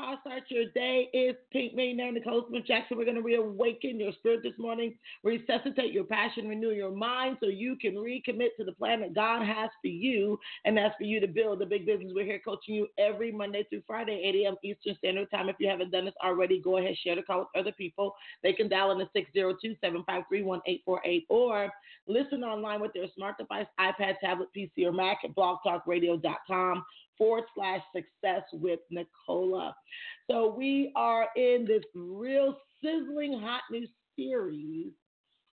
Welcome to Start Your Day. is Pink Millionaire Nicole Smith Jackson. We're going to reawaken your spirit this morning, resuscitate your passion, renew your mind so you can recommit to the plan that God has for you, and that's for you to build a big business. We're here coaching you every Monday through Friday, 8 a.m. Eastern Standard Time. If you haven't done this already, go ahead, share the call with other people. They can dial in the 602 753 1848 or listen online with their smart device, iPad, tablet, PC, or Mac at blogtalkradio.com forward slash success with Nicola. So we are in this real sizzling hot new series.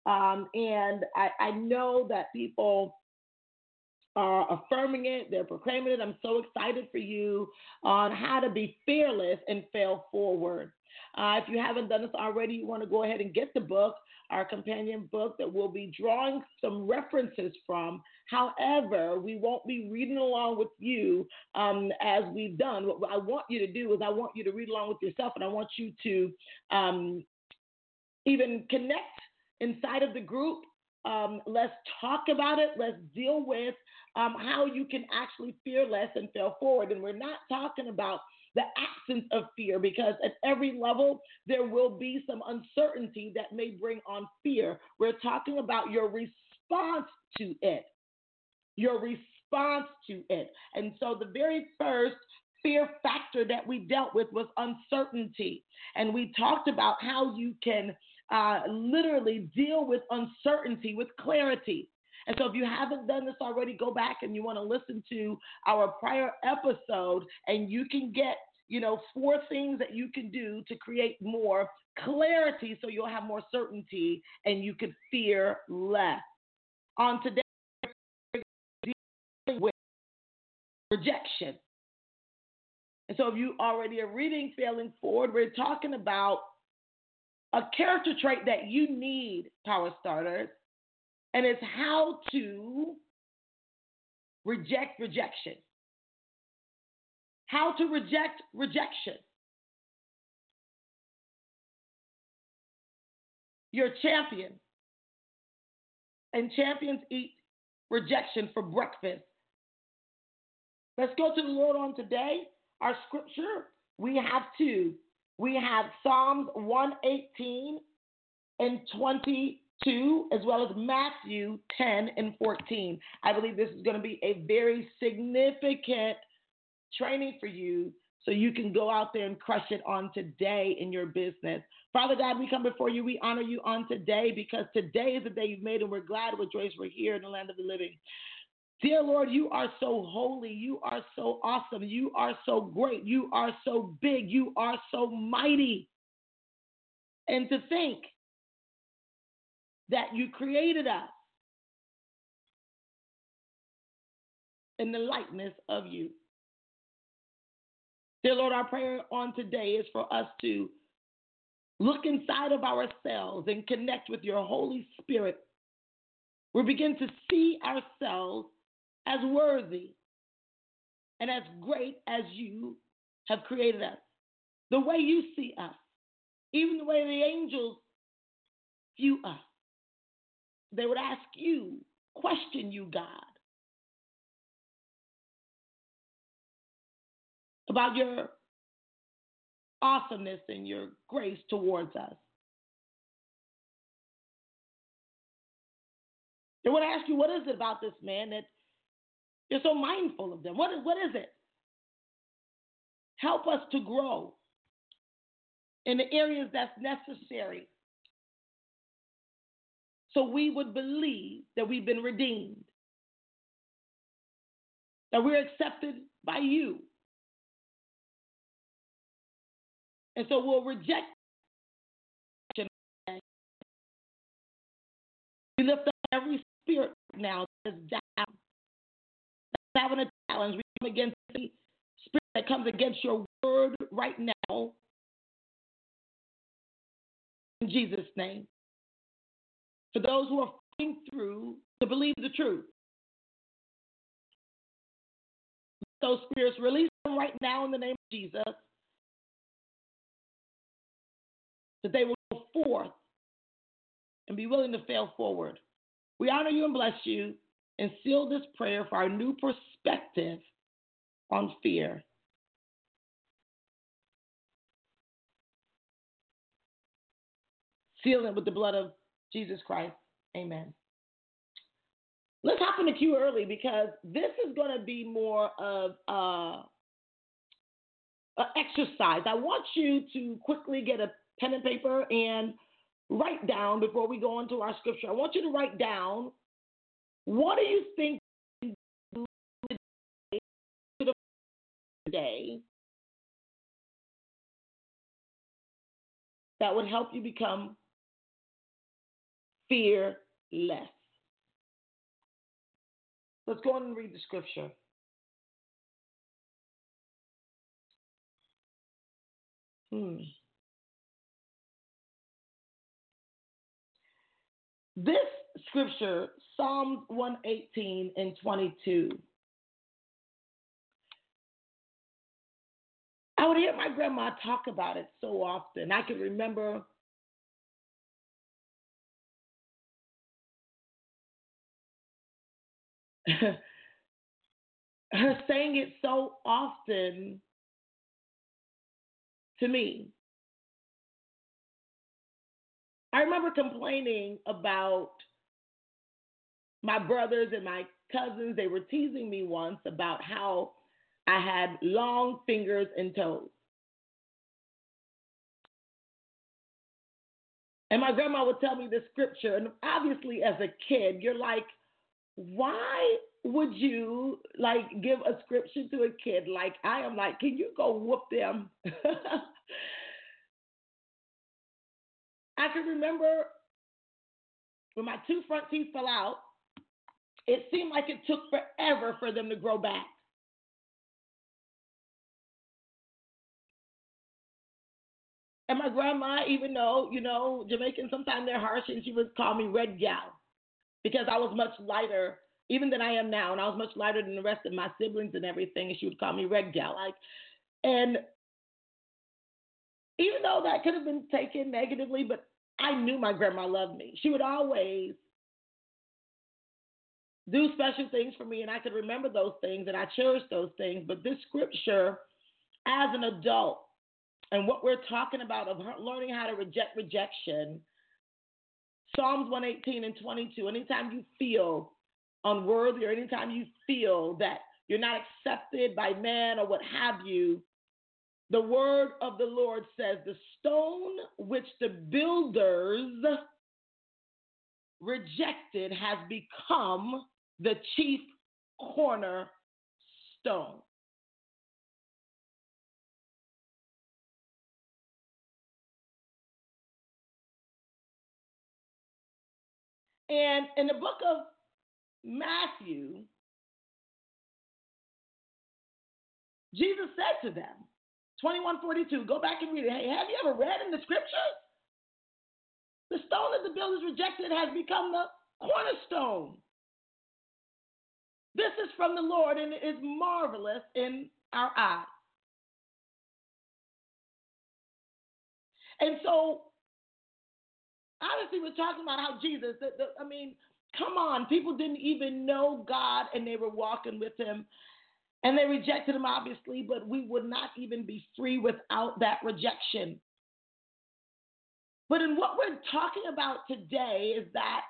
Um, and I, I know that people are affirming it, they're proclaiming it. I'm so excited for you on how to be fearless and fail forward. Uh, if you haven't done this already, you want to go ahead and get the book our companion book that we'll be drawing some references from. However, we won't be reading along with you um, as we've done. What I want you to do is I want you to read along with yourself, and I want you to um, even connect inside of the group. Um, let's talk about it. Let's deal with um, how you can actually fear less and fail forward. And we're not talking about the absence of fear because at every level there will be some uncertainty that may bring on fear. We're talking about your response to it. Your response to it. And so the very first fear factor that we dealt with was uncertainty. And we talked about how you can uh, literally deal with uncertainty with clarity. And so if you haven't done this already, go back and you want to listen to our prior episode and you can get, you know, four things that you can do to create more clarity so you'll have more certainty and you can fear less. On today, with rejection. And so if you already are reading Failing Forward, we're talking about a character trait that you need, power starters, and it's how to reject rejection. How to reject rejection. You're a champion, and champions eat rejection for breakfast. Let's go to the Lord on today. Our scripture, we have two. We have Psalms 118 and 22, as well as Matthew 10 and 14. I believe this is going to be a very significant training for you so you can go out there and crush it on today in your business. Father God, we come before you. We honor you on today because today is the day you've made, and we're glad, we're joyous, we're here in the land of the living. Dear Lord, you are so holy. You are so awesome. You are so great. You are so big. You are so mighty. And to think that you created us in the likeness of you. Dear Lord, our prayer on today is for us to look inside of ourselves and connect with your Holy Spirit. We begin to see ourselves as worthy and as great as you have created us. The way you see us, even the way the angels view us. They would ask you, question you, God, about your awesomeness and your grace towards us. They want to ask you, what is it about this man that you're so mindful of them? What is, what is it? Help us to grow in the areas that's necessary so we would believe that we've been redeemed, that we're accepted by you. And so we'll reject. We lift up every spirit now that is down. having a challenge. We come against the spirit that comes against your word right now. In Jesus' name. For those who are fighting through to believe the truth. Those spirits, release them right now in the name of Jesus. That they will go forth and be willing to fail forward. We honor you and bless you and seal this prayer for our new perspective on fear. Seal it with the blood of Jesus Christ. Amen. Let's hop in the queue early because this is going to be more of a, a exercise. I want you to quickly get a pen and paper and write down before we go into our scripture. I want you to write down what do you think today that would help you become fearless. Let's go on and read the scripture. Hmm. This scripture, Psalms 118 and 22. I would hear my grandma talk about it so often. I can remember her saying it so often to me. I remember complaining about my brothers and my cousins. They were teasing me once about how I had long fingers and toes. And my grandma would tell me the scripture. And obviously, as a kid, you're like, why would you like give a scripture to a kid like I am like, can you go whoop them? I can remember when my two front teeth fell out, it seemed like it took forever for them to grow back. And my grandma, even though, you know, Jamaican, sometimes they're harsh, and she would call me red gal because I was much lighter even than I am now, and I was much lighter than the rest of my siblings and everything, and she would call me red gal. Like, and even though that could have been taken negatively, but I knew my grandma loved me. She would always do special things for me, and I could remember those things, and I cherished those things. But this scripture, as an adult, and what we're talking about of learning how to reject rejection, Psalms 118 and 22, anytime you feel unworthy or anytime you feel that you're not accepted by man or what have you, the word of the Lord says, The stone which the builders rejected has become the chief cornerstone. And in the book of Matthew, Jesus said to them, 2142. Go back and read it. Hey, have you ever read in the scriptures? The stone that the builders rejected has become the cornerstone. This is from the Lord and it is marvelous in our eyes. And so, obviously, we're talking about how Jesus, the, the, I mean, come on, people didn't even know God and they were walking with him and they rejected him, obviously, but we would not even be free without that rejection. But in what we're talking about today is that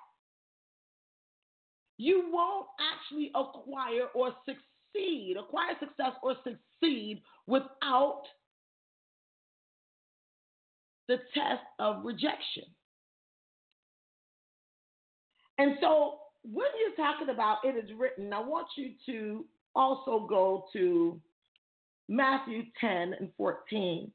you won't actually acquire or succeed, acquire success or succeed without the test of rejection. And so when you're talking about it is written, I want you to also go to Matthew 10 and 14.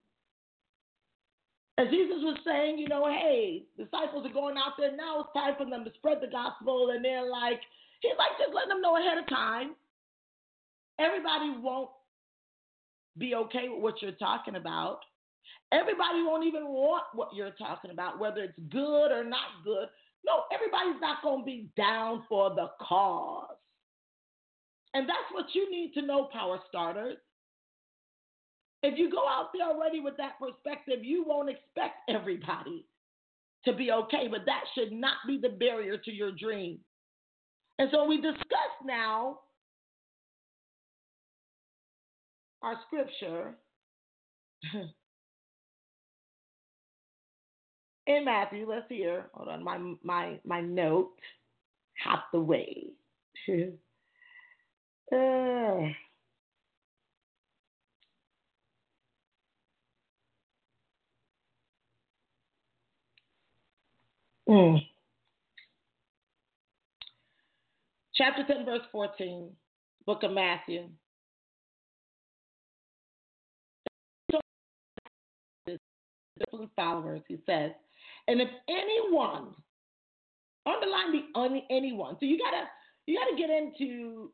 As Jesus was saying, you know, hey, disciples are going out there now. It's time for them to spread the gospel. And they're like, he's like, just letting them know ahead of time. Everybody won't be okay with what you're talking about. Everybody won't even want what you're talking about, whether it's good or not good. No, everybody's not going to be down for the cause. And that's what you need to know, power starters. If you go out there already with that perspective, you won't expect everybody to be okay, but that should not be the barrier to your dream. And so we discuss now our scripture in Matthew. Let's hear. Hold on, my my my note half the way. Mm. Chapter 10, verse 14, book of Matthew. Followers, he says, and if anyone, underline the only anyone, so you gotta you gotta get into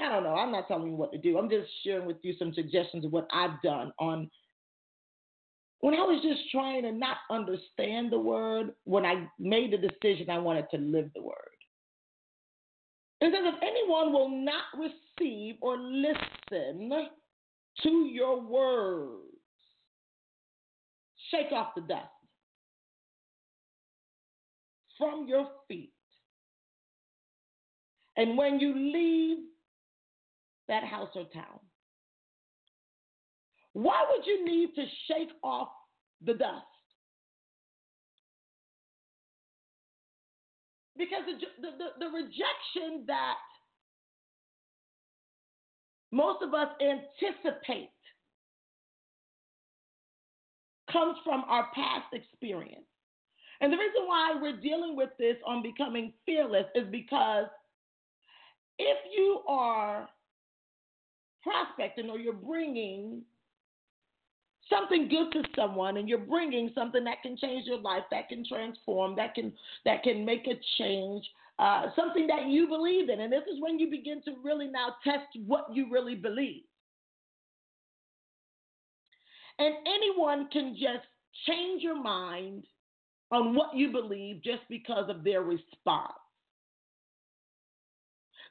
I don't know, I'm not telling you what to do. I'm just sharing with you some suggestions of what I've done on when I was just trying to not understand the word, when I made the decision I wanted to live the word. It says, if anyone will not receive or listen to your words, shake off the dust from your feet. And when you leave that house or town, why would you need to shake off the dust? Because the, the, the, the rejection that most of us anticipate comes from our past experience. And the reason why we're dealing with this on becoming fearless is because if you are prospecting or you're bringing something good to someone and you're bringing something that can change your life that can transform that can that can make a change uh, something that you believe in. And this is when you begin to really now test what you really believe. And anyone can just change your mind on what you believe just because of their response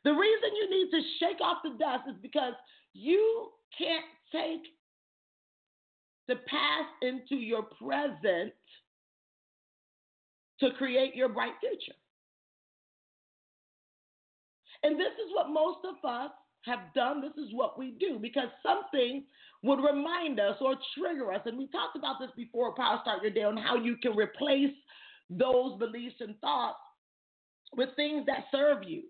the reason you need to shake off the dust is because you can't take the past into your present to create your bright future. And this is what most of us have done. This is what we do because something would remind us or trigger us. And we talked about this before, Power Start Your Day, on how you can replace those beliefs and thoughts with things that serve you.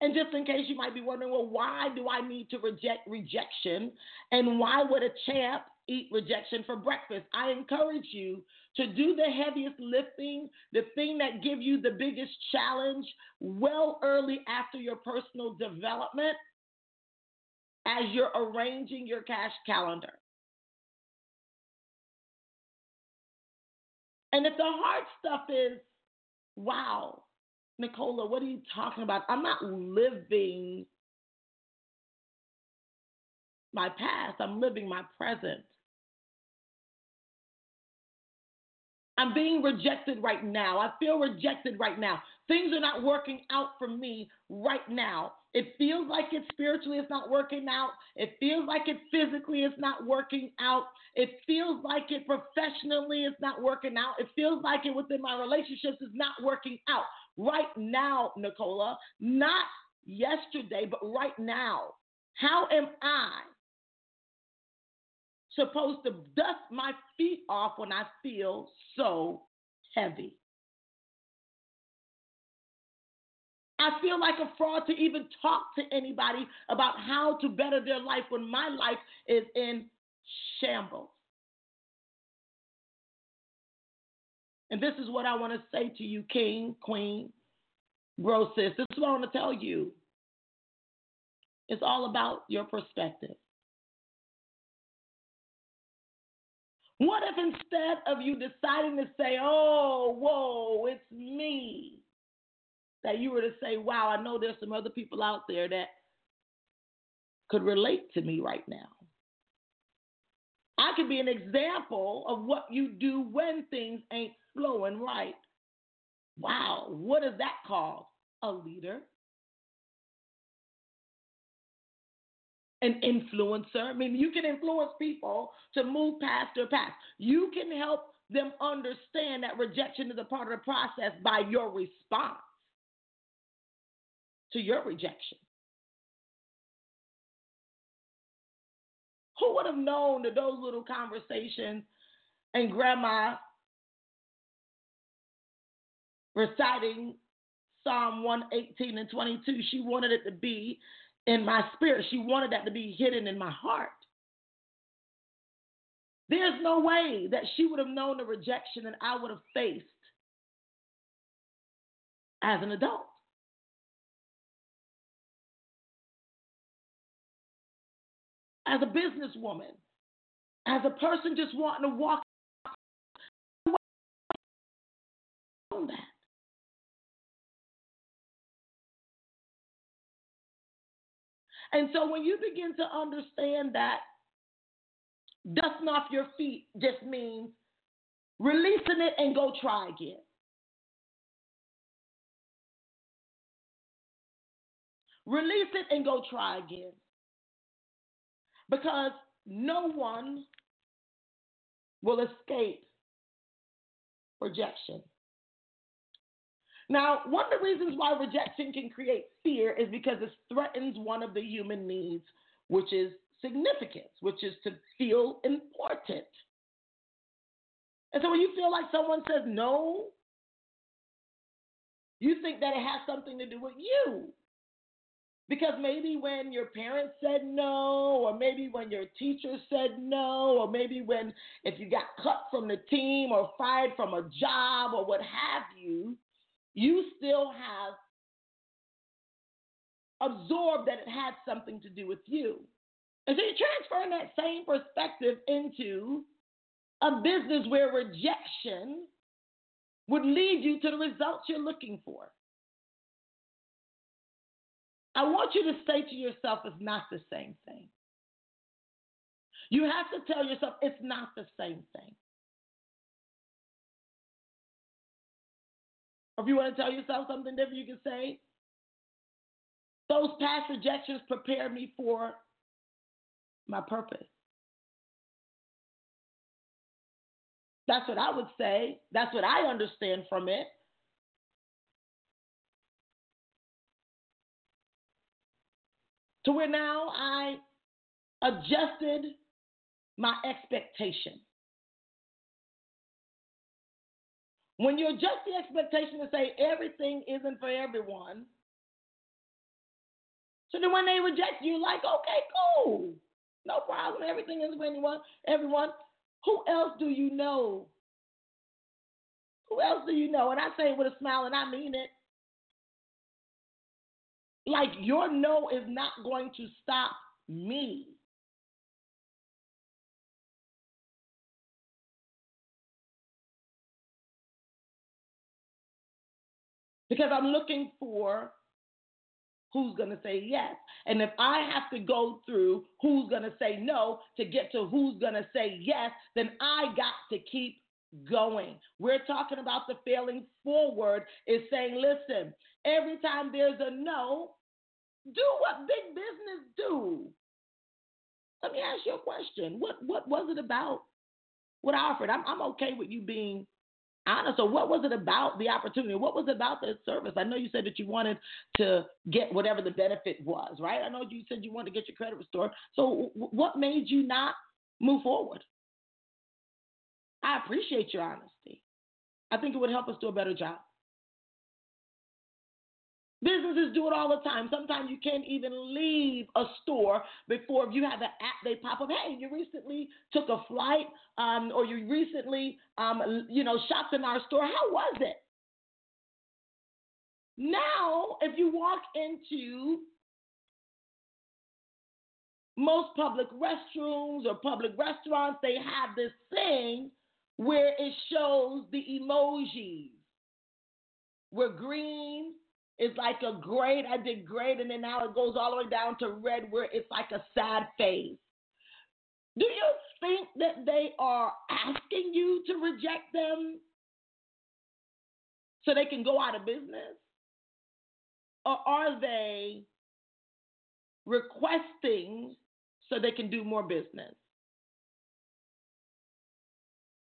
And just in case you might be wondering, well, why do I need to reject rejection? And why would a champ eat rejection for breakfast? I encourage you to do the heaviest lifting, the thing that gives you the biggest challenge well early after your personal development as you're arranging your cash calendar. And if the hard stuff is, wow, Nicola, what are you talking about? I'm not living my past, I'm living my present. I'm being rejected right now. I feel rejected right now. Things are not working out for me right now. It feels like it spiritually is not working out. It feels like it physically is not working out. It feels like it professionally is not working out. It feels like it within my relationships is not working out right now, Nicola, not yesterday, but right now. How am I supposed to dust my feet off when I feel so heavy? I feel like a fraud to even talk to anybody about how to better their life when my life is in shambles. And this is what I want to say to you, King, Queen, bro, sis. This is what I want to tell you. It's all about your perspective. What if instead of you deciding to say, oh, whoa, it's me, that you were to say, wow, I know there's some other people out there that could relate to me right now. I could be an example of what you do when things ain't flowing right. Wow, what is that called? A leader. An influencer. I mean, you can influence people to move past their past. You can help them understand that rejection is a part of the process by your response to your rejection. Who would have known that those little conversations and grandma reciting Psalm 118 and 22, she wanted it to be in my spirit. She wanted that to be hidden in my heart. There's no way that she would have known the rejection that I would have faced as an adult. As a businesswoman, as a person just wanting to walk that. And so when you begin to understand that dusting off your feet just means releasing it and go try again. Release it and go try again. Because no one will escape rejection. Now, one of the reasons why rejection can create fear is because it threatens one of the human needs, which is significance, which is to feel important. And so when you feel like someone says no, you think that it has something to do with you. Because maybe when your parents said no, or maybe when your teacher said no, or maybe when if you got cut from the team or fired from a job or what have you, you still have absorbed that it had something to do with you. And so you're transferring that same perspective into a business where rejection would lead you to the results you're looking for. I want you to say to yourself, it's not the same thing. You have to tell yourself it's not the same thing. Or if you want to tell yourself something different, you can say, those past rejections prepared me for my purpose. That's what I would say. That's what I understand from it. To where now I adjusted my expectation. When you adjust the expectation to say everything isn't for everyone, so then when they reject you, like, okay, cool. No problem. Everything isn't for anyone, everyone. Who else do you know? Who else do you know? And I say it with a smile and I mean it. Like your no is not going to stop me. Because I'm looking for who's going to say yes. And if I have to go through who's going to say no to get to who's going to say yes, then I got to keep going. We're talking about the failing forward is saying, listen, every time there's a no, do what big business do. Let me ask you a question. What what was it about what I offered? I'm I'm okay with you being honest. So what was it about the opportunity? What was it about the service? I know you said that you wanted to get whatever the benefit was, right? I know you said you wanted to get your credit restored. So what made you not move forward? I appreciate your honesty. I think it would help us do a better job. Businesses do it all the time. Sometimes you can't even leave a store before you have an app. They pop up. Hey, you recently took a flight, um, or you recently, um, you know, shopped in our store. How was it? Now, if you walk into most public restrooms or public restaurants, they have this thing where it shows the emojis. We're green, is like a great, I did great, and then now it goes all the way down to red where it's like a sad phase. Do you think that they are asking you to reject them so they can go out of business? Or are they requesting so they can do more business?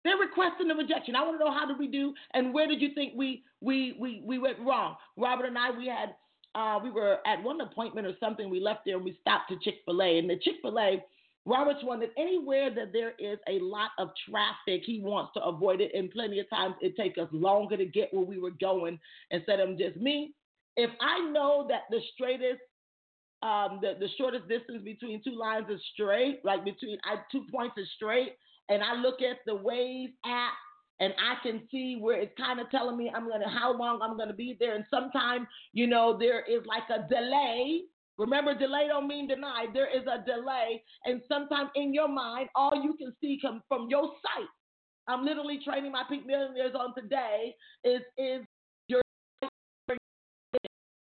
They're requesting the rejection. I want to know how did we do and where did you think we we we we went wrong? Robert and I we had uh, we were at one appointment or something. We left there and we stopped to Chick Fil A. And the Chick Fil A, Robert's that anywhere that there is a lot of traffic, he wants to avoid it. And plenty of times it takes us longer to get where we were going instead of just me. If I know that the straightest um, the, the shortest distance between two lines is straight, like between I, two points is straight, and I look at the Waze app and I can see where it's kind of telling me I'm gonna how long I'm gonna be there. And sometimes, you know, there is like a delay. Remember, delay don't mean denied. There is a delay, and sometimes in your mind, all you can see come from your sight. I'm literally training my peak millionaires on today. Is is your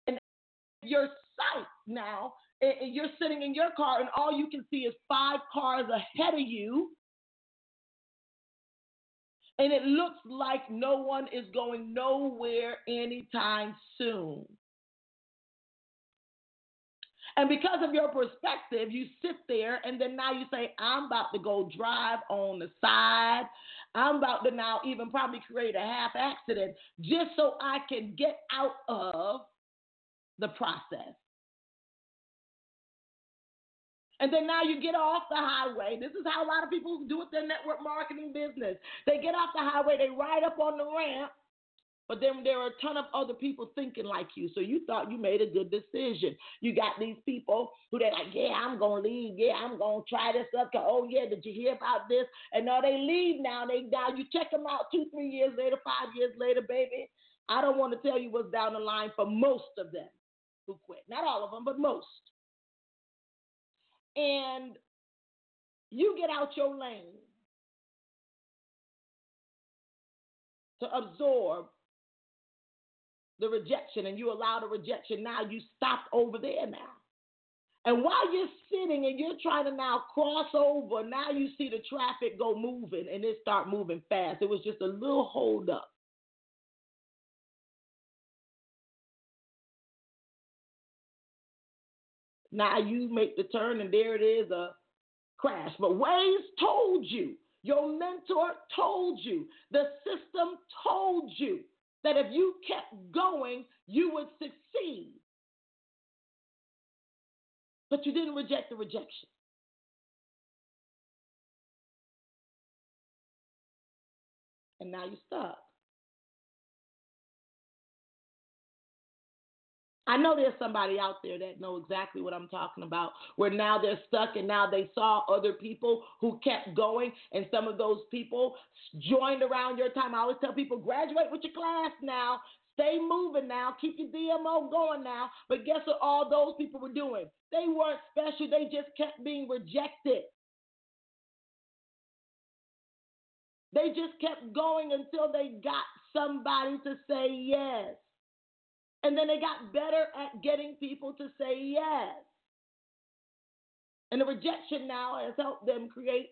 and your sight now. You're sitting in your car, and all you can see is five cars ahead of you and it looks like no one is going nowhere anytime soon. And because of your perspective, you sit there and then now you say, I'm about to go drive on the side. I'm about to now even probably create a half accident just so I can get out of the process. And then now you get off the highway. This is how a lot of people do with their network marketing business. They get off the highway, they ride up on the ramp, but then there are a ton of other people thinking like you. So you thought you made a good decision. You got these people who they're like, yeah, I'm gonna leave. Yeah, I'm gonna try this up. Oh yeah, did you hear about this? And now they leave. Now they now you check them out two, three years later, five years later, baby. I don't want to tell you what's down the line for most of them who quit. Not all of them, but most and you get out your lane to absorb the rejection and you allow the rejection. Now you stopped over there now. And while you're sitting and you're trying to now cross over now you see the traffic go moving and it start moving fast. It was just a little hold up Now you make the turn and there it is a crash. But Waze told you, your mentor told you, the system told you that if you kept going, you would succeed. But you didn't reject the rejection. And now you're stuck. I know there's somebody out there that know exactly what I'm talking about, where now they're stuck and now they saw other people who kept going, and some of those people joined around your time. I always tell people, graduate with your class now. Stay moving now. Keep your DMO going now. But guess what all those people were doing? They weren't special. They just kept being rejected. They just kept going until they got somebody to say yes. And then they got better at getting people to say yes. And the rejection now has helped them create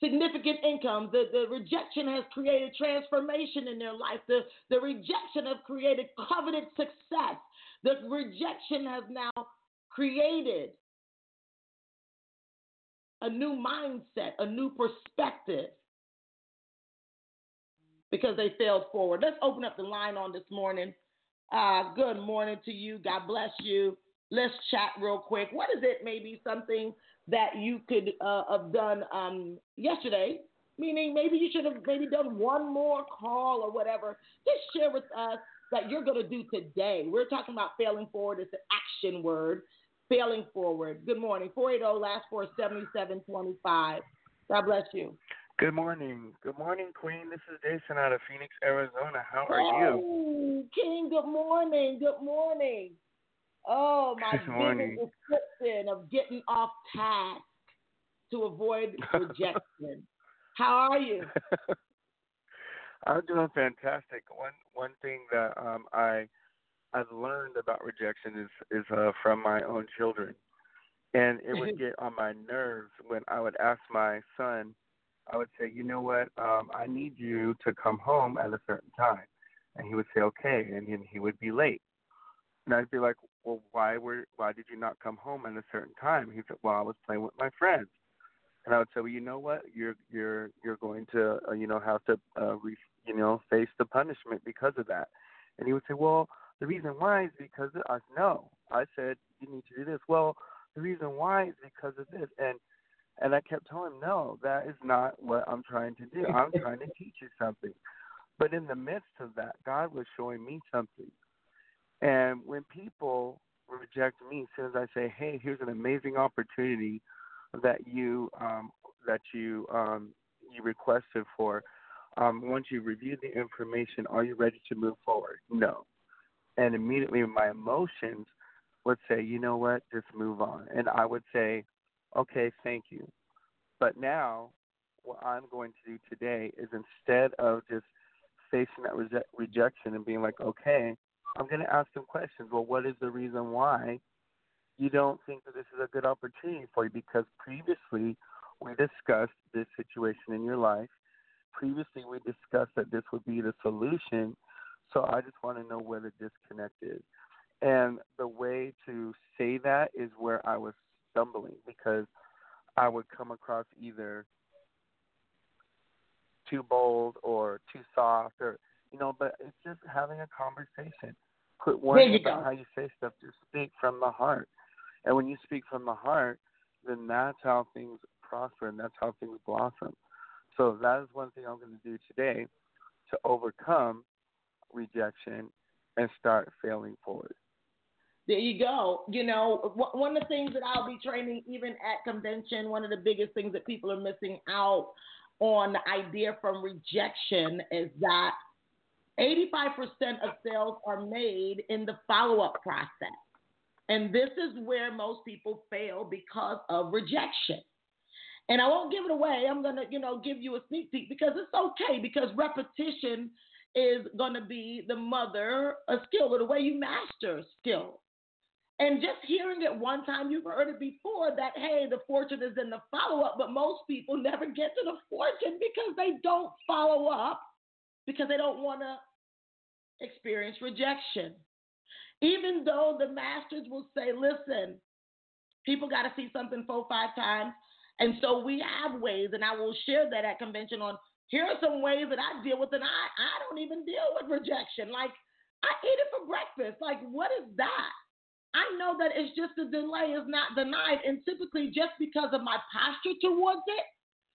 significant income. The, the rejection has created transformation in their life. The, the rejection has created coveted success. The rejection has now created a new mindset, a new perspective because they failed forward. Let's open up the line on this morning. Uh, good morning to you. God bless you. Let's chat real quick. What is it, maybe something that you could uh, have done um, yesterday? Meaning, maybe you should have maybe done one more call or whatever. Just share with us that you're going to do today. We're talking about failing forward. It's an action word. Failing forward. Good morning. 480 last four seventy seven twenty five. God bless you. Good morning. Good morning, Queen. This is Jason out of Phoenix, Arizona. How are oh, you? King, good morning. Good morning. Oh, my good morning. description of getting off task to avoid rejection. How are you? I'm doing fantastic. One one thing that um, I I've learned about rejection is is uh, from my own children, and it would get on my nerves when I would ask my son. I would say, you know what, um, I need you to come home at a certain time, and he would say, okay, and then he would be late, and I'd be like, well, why were why did you not come home at a certain time? He said, well, I was playing with my friends, and I would say, well, you know what, you're you're you're going to uh, you know have to uh, re- you know face the punishment because of that, and he would say, well the reason why is because of us. No, I said you need to do this. Well, the reason why is because of this, and and I kept telling him, no, that is not what I'm trying to do. I'm trying to teach you something. But in the midst of that, God was showing me something. And when people reject me, as soon as I say, "Hey, here's an amazing opportunity that you um, that you um, you requested for," um, once you review the information, are you ready to move forward? No and immediately my emotions would say, you know what, just move on. And I would say, okay, thank you. But now, what I'm going to do today is instead of just facing that re- rejection and being like, okay, I'm going to ask some questions. Well, what is the reason why you don't think that this is a good opportunity for you? Because previously we discussed this situation in your life. Previously we discussed that this would be the solution so I just want to know where the disconnect is. And the way to say that is where I was stumbling because I would come across either too bold or too soft or you know, but it's just having a conversation. Quit worrying about go. how you say stuff. Just speak from the heart. And when you speak from the heart, then that's how things prosper and that's how things blossom. So that is one thing I'm going to do today to overcome rejection and start failing forward. There you go. You know, one of the things that I'll be training even at convention, one of the biggest things that people are missing out on the idea from rejection is that 85% of sales are made in the follow up process. And this is where most people fail because of rejection. And I won't give it away. I'm going to, you know, give you a sneak peek because it's okay because repetition is going to be the mother of skill or the way you master skill. And just hearing it one time, you've heard it before that, hey, the fortune is in the follow up, but most people never get to the fortune because they don't follow up because they don't want to experience rejection. Even though the masters will say, listen, people got to see something four, five times. And so we have ways, and I will share that at convention on here are some ways that I deal with, and I, I don't even deal with rejection. Like, I eat it for breakfast. Like, what is that? I know that it's just a delay is not denied. And typically, just because of my posture towards it,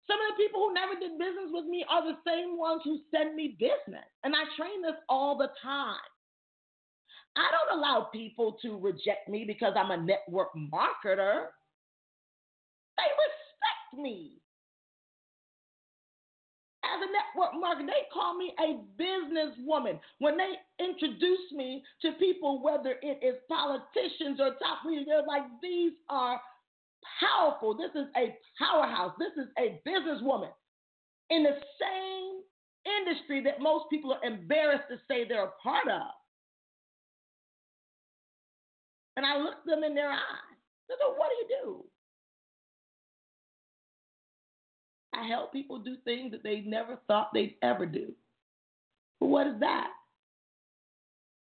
some of the people who never did business with me are the same ones who send me business. And I train this all the time. I don't allow people to reject me because I'm a network marketer. They respect me as a network marketer, they call me a businesswoman. When they introduce me to people, whether it is politicians or top leaders, they're like, these are powerful. This is a powerhouse. This is a businesswoman in the same industry that most people are embarrassed to say they're a part of. And I look them in their eyes. I said, what do you do? I help people do things that they never thought they'd ever do. But what is that?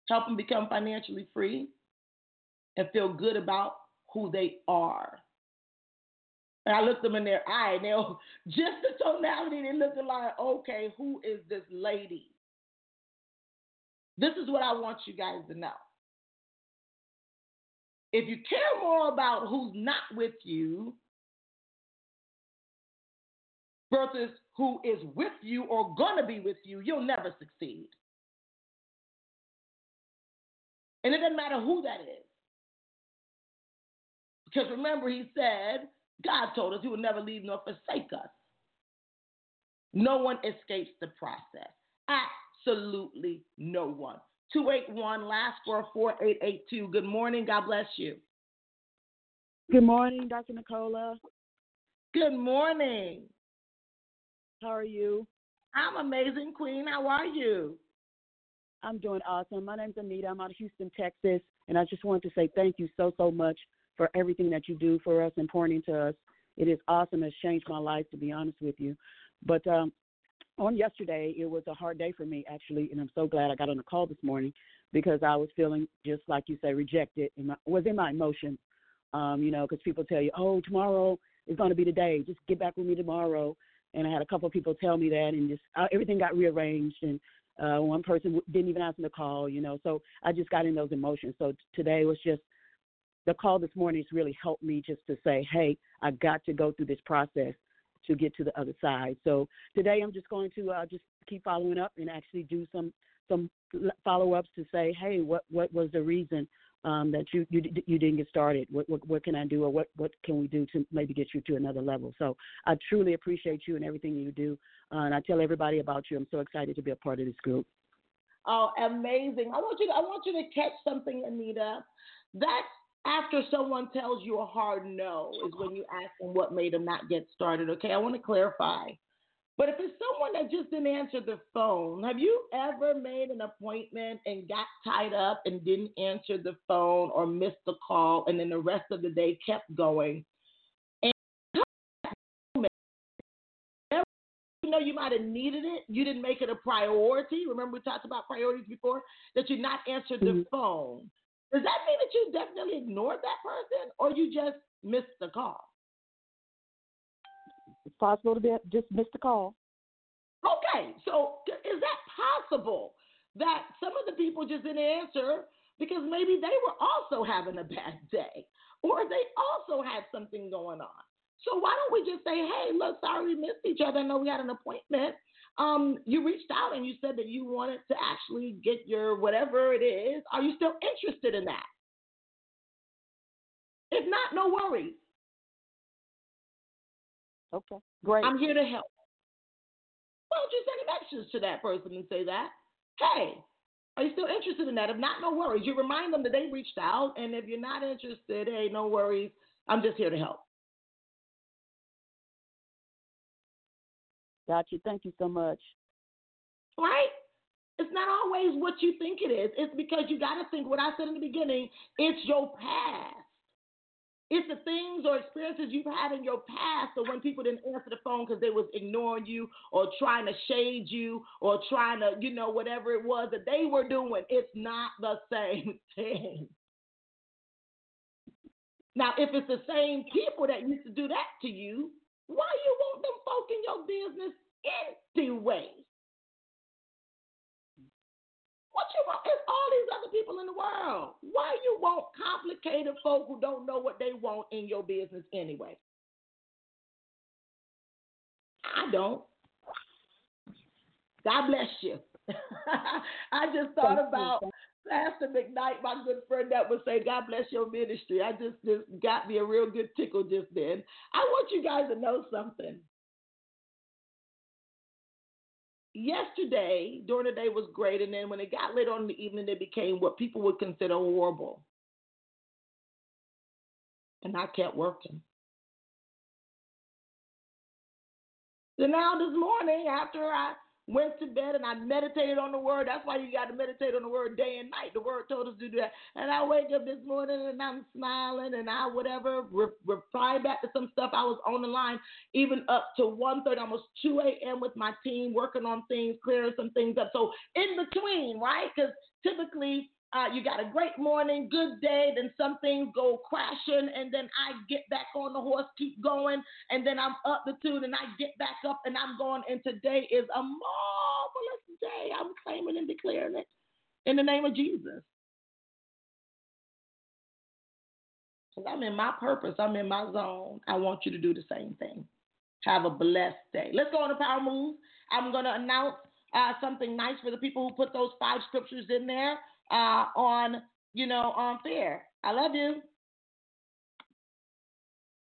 Help them become financially free and feel good about who they are. And I look them in their eye, and they'll just the tonality, they look like, okay, who is this lady? This is what I want you guys to know. If you care more about who's not with you versus who is with you or gonna be with you, you'll never succeed. And it doesn't matter who that is. Because remember, he said, God told us he would never leave nor forsake us. No one escapes the process. Absolutely no one. 281 last four 4882. Good morning. God bless you. Good morning, Dr. Nicola. Good morning. How are you? I'm amazing, Queen. How are you? I'm doing awesome. My name's Anita. I'm out of Houston, Texas, and I just wanted to say thank you so so much for everything that you do for us and pouring into us. It is awesome. It's changed my life, to be honest with you. But um, on yesterday, it was a hard day for me actually, and I'm so glad I got on the call this morning because I was feeling just like you say, rejected. And was in my emotions. Um, you know, because people tell you, oh, tomorrow is going to be the day. Just get back with me tomorrow. And I had a couple of people tell me that, and just uh, everything got rearranged. And uh, one person didn't even answer the call. You know, so I just got in those emotions. So t- today was just the call this morning has really helped me just to say, hey, I got to go through this process to get to the other side. So today I'm just going to uh, just keep following up and actually do some some follow ups to say, hey, what what was the reason um, that you, you you didn't get started? What, what what can I do, or what what can we do to maybe get you to another level? So I truly appreciate you and everything you do, uh, and I tell everybody about you. I'm so excited to be a part of this group. Oh, amazing! I want you to, I want you to catch something, Anita. That after someone tells you a hard no is when you ask them what made them not get started. Okay, I want to clarify. But if it's someone that just didn't answer the phone, have you ever made an appointment and got tied up and didn't answer the phone or missed the call and then the rest of the day kept going? And you know you might have needed it, you didn't make it a priority. Remember we talked about priorities before that you not answered the mm-hmm. phone. Does that mean that you definitely ignored that person or you just missed the call? Possible to be just missed the call. Okay, so is that possible that some of the people just didn't answer because maybe they were also having a bad day or they also had something going on? So why don't we just say, hey, look, sorry we missed each other. I know we had an appointment um, you reached out and you said that you wanted to actually get your whatever it is. Are you still interested in that? If not, no worries. Okay, great. I'm here to help. Why don't you send a message to that person and say that? Hey, are you still interested in that? If not, no worries. You remind them that they reached out, and if you're not interested, hey, no worries. I'm just here to help. Got you. Thank you so much. Right? It's not always what you think it is. It's because you got to think what I said in the beginning. It's your past. It's the things or experiences you've had in your past, or when people didn't answer the phone because they was ignoring you, or trying to shade you, or trying to, you know, whatever it was that they were doing. It's not the same thing. Now, if it's the same people that used to do that to you, why you want them folk in your business anyway? What you want? It's all these other people in the world. Why you want complicated folk who don't know what they want in your business anyway? I don't. God bless you. I just thought about Pastor McKnight, my good friend that would say, God bless your ministry. I just, just got me a real good tickle just then. I want you guys to know something. Yesterday, during the day was great, and then when it got late on in the evening, it became what people would consider horrible. And I kept working. So now this morning, after I went to bed and I meditated on the word. That's why you got to meditate on the word day and night. The word told us to do that. And I wake up this morning and I'm smiling and I whatever re- reply back to some stuff. I was on the line even up to 1.30, almost 2 a.m. with my team working on things, clearing some things up. So in between, right? Because typically uh, you got a great morning, good day, then some things go crashing, and then I get back on the horse, keep going, and then I'm up the tune, and I get back up, and I'm going. And today is a marvelous day. I'm claiming and declaring it in the name of Jesus. Because I'm in my purpose, I'm in my zone. I want you to do the same thing. Have a blessed day. Let's go on the power move. I'm going to announce uh, something nice for the people who put those five scriptures in there uh, on, you know, on fair. I love you.